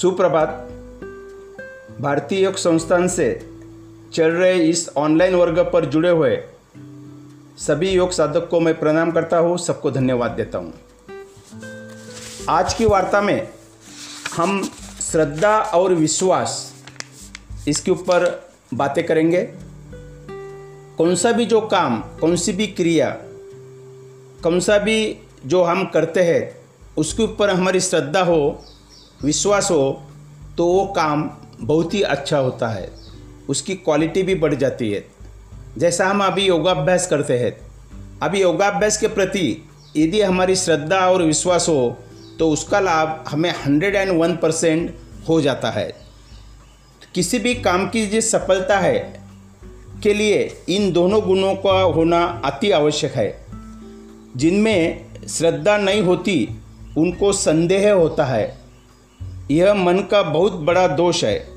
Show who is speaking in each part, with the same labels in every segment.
Speaker 1: सुप्रभात। भारतीय योग संस्थान से चल रहे इस ऑनलाइन वर्ग पर जुड़े हुए सभी योग साधक को मैं प्रणाम करता हूँ, सबको धन्यवाद देता हूँ। आज की वार्ता में हम श्रद्धा और विश्वास इसके ऊपर बातें करेंगे। कौन सा भी जो काम, कौन सी भी क्रिया, कौन सा भी जो हम करते हैं, उसके ऊपर हमारी श्रद्धा हो विश्वास हो तो वो काम बहुत ही अच्छा होता है। उसकी क्वालिटी भी बढ़ जाती है। जैसा हम अभी योगाभ्यास करते हैं, अभी योगाभ्यास के प्रति यदि हमारी श्रद्धा और विश्वास हो तो उसका लाभ हमें हंड्रेड एंड वन परसेंट हो जाता है। किसी भी काम की जो सफलता है, के लिए इन दोनों गुणों का होना अति आवश्यक है। जिनमें श्रद्धा नहीं होती, उनको संदेह होता है। यह मन का बहुत बड़ा दोष है।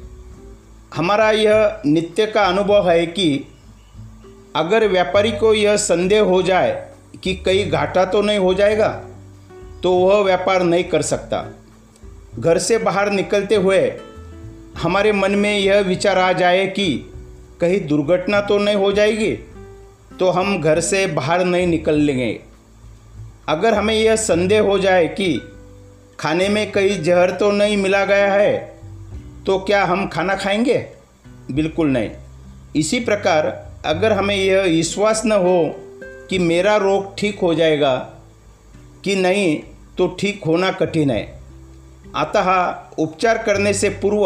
Speaker 1: हमारा यह नित्य का अनुभव है कि अगर व्यापारी को यह संदेह हो जाए कि कहीं घाटा तो नहीं हो जाएगा तो वह व्यापार नहीं कर सकता। घर से बाहर निकलते हुए हमारे मन में यह विचार आ जाए कि कहीं दुर्घटना तो नहीं हो जाएगी तो हम घर से बाहर नहीं निकल लेंगे अगर हमें यह संदेह हो जाए कि खाने में कहीं जहर तो नहीं मिला गया है तो क्या हम खाना खाएँगे? बिल्कुल नहीं। इसी प्रकार, अगर हमें यह विश्वास न हो कि मेरा रोग ठीक हो जाएगा कि नहीं तो ठीक होना कठिन है। अतः उपचार करने से पूर्व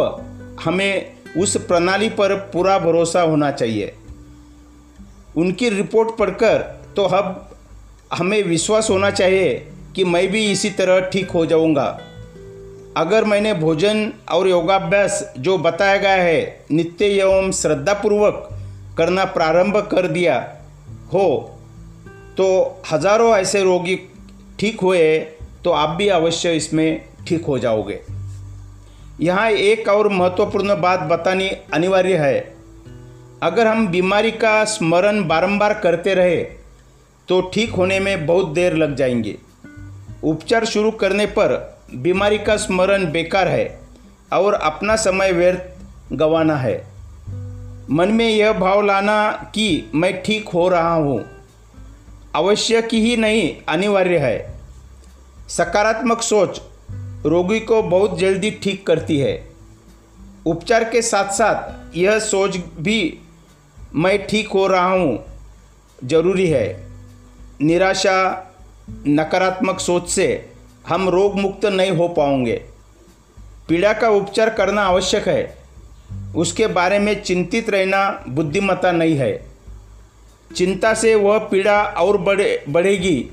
Speaker 1: हमें उस प्रणाली पर पूरा भरोसा होना चाहिए। उनकी रिपोर्ट पढ़कर तो अब हमें विश्वास होना चाहिए कि मैं भी इसी तरह ठीक हो जाऊँगा। अगर मैंने भोजन और योगाभ्यास जो बताया गया है, नित्य एवं श्रद्धापूर्वक करना प्रारंभ कर दिया हो तो हज़ारों ऐसे रोगी ठीक हुए तो आप भी अवश्य इसमें ठीक हो जाओगे। यहाँ एक और महत्वपूर्ण बात बतानी अनिवार्य है। अगर हम बीमारी का स्मरण बारंबार करते रहे तो ठीक होने में बहुत देर लग जाएँगे। उपचार शुरू करने पर बीमारी का स्मरण बेकार है और अपना समय व्यर्थ गंवाना है। मन में यह भाव लाना कि मैं ठीक हो रहा हूँ आवश्यक ही नहीं, अनिवार्य है। सकारात्मक सोच रोगी को बहुत जल्दी ठीक करती है। उपचार के साथ साथ यह सोच भी मैं ठीक हो रहा हूँ, ज़रूरी है। निराशा नकारात्मक सोच से हम रोग मुक्त नहीं हो पाओगे पीड़ा का उपचार करना आवश्यक है। उसके बारे में चिंतित रहना बुद्धिमत्ता नहीं है। चिंता से वह पीड़ा और बढ़े, बढ़ेगी।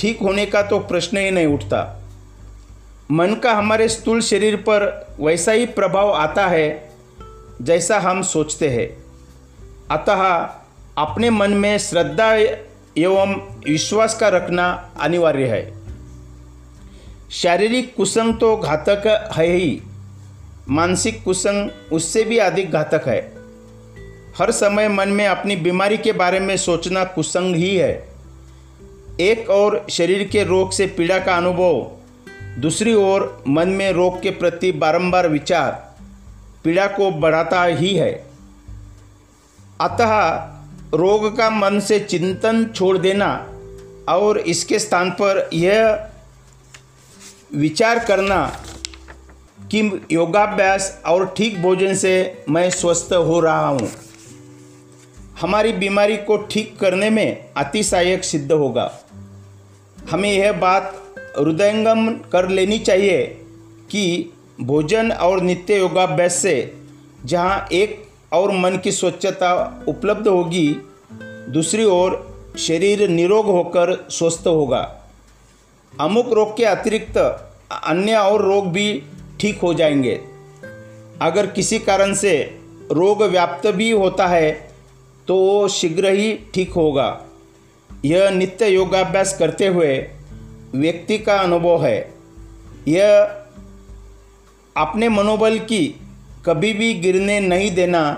Speaker 1: ठीक होने का तो प्रश्न ही नहीं उठता। मन का हमारे स्थूल शरीर पर वैसा ही प्रभाव आता है, जैसा हम सोचते हैं। अतः अपने मन में श्रद्धा एवं विश्वास का रखना अनिवार्य है। शारीरिक कुसंग तो घातक है ही, मानसिक कुसंग उससे भी अधिक घातक है। हर समय मन में अपनी बीमारी के बारे में सोचना कुसंग ही है। एक और शरीर के रोग से पीड़ा का अनुभव, दूसरी ओर मन में रोग के प्रति बारंबार विचार, पीड़ा को बढ़ाता ही है। अतः रोग का मन से चिंतन छोड़ देना और इसके स्थान पर यह विचार करना कि योगाभ्यास और ठीक भोजन से मैं स्वस्थ हो रहा हूँ। हमारी बीमारी को ठीक करने में अतिशयक सिद्ध होगा। हमें यह बात हृदयंगम कर लेनी चाहिए कि भोजन और नित्य योगाभ्यास से जहाँ एक और मन की स्वच्छता उपलब्ध होगी, दूसरी ओर शरीर निरोग होकर स्वस्थ होगा। अमुक रोग के अतिरिक्त अन्य और रोग भी ठीक हो जाएँगे। अगर किसी कारण से रोग व्याप्त भी होता है तो वो शीघ्र ही ठीक होगा। यह नित्य योगाभ्यास करते हुए व्यक्ति का अनुभव है। यह अपने मनोबल की कभी भी गिरने नहीं देना,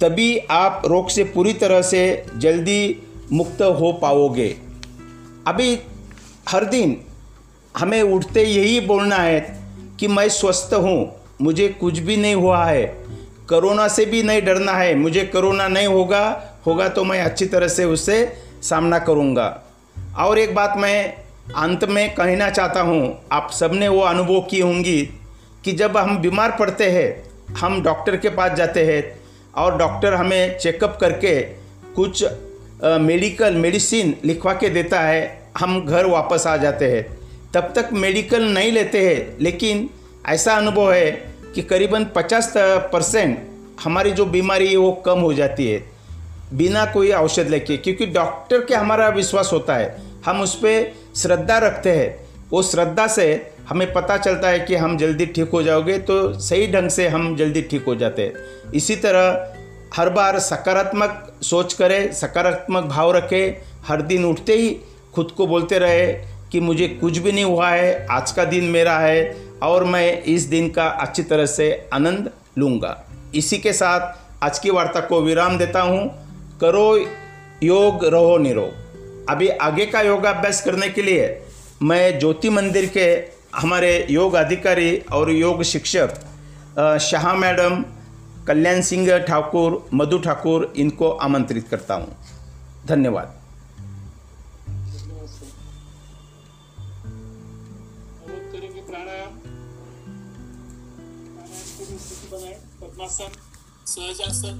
Speaker 1: तभी आप रोग से पूरी तरह से जल्दी मुक्त हो पाओगे। अभी हर दिन हमें उठते यही बोलना है कि मैं स्वस्थ हूँ, मुझे कुछ भी नहीं हुआ है। कोरोना से भी नहीं डरना है, मुझे कोरोना नहीं होगा होगा तो मैं अच्छी तरह से उससे सामना करूँगा। और एक बात मैं अंत में कहना चाहता हूँ, आप सबने वो अनुभव की होंगी कि जब हम बीमार पड़ते हैं हम डॉक्टर के पास जाते हैं और डॉक्टर हमें चेकअप करके कुछ मेडिकल मेडिसिन लिखवा के देता है, हम घर वापस आ जाते हैं। तब तक मेडिकल नहीं लेते हैं, लेकिन ऐसा अनुभव है कि करीबन 50 परसेंट हमारी जो बीमारी है वो कम हो जाती है, बिना कोई औषध लेके। क्योंकि डॉक्टर के हमारा विश्वास होता है, हम उस पर श्रद्धा रखते हैं। वो श्रद्धा से हमें पता चलता है कि हम जल्दी ठीक हो जाओगे तो सही ढंग से हम जल्दी ठीक हो जाते हैं। इसी तरह हर बार सकारात्मक सोच करें, सकारात्मक भाव रखें, हर दिन उठते ही खुद को बोलते रहे कि मुझे कुछ भी नहीं हुआ है, आज का दिन मेरा है और मैं इस दिन का अच्छी तरह से आनंद लूँगा। इसी के साथ आज की वार्ता को विराम देता हूँ। करो योग, रहो निरोग। अभी आगे का योगाभ्यास करने के लिए मैं ज्योति मंदिर के हमारे योग अधिकारी और योग शिक्षक शाह मैडम, कल्याण सिंह ठाकुर, मधु ठाकुर इनको आमंत्रित करता हूँ। धन्यवाद।
Speaker 2: सहजासन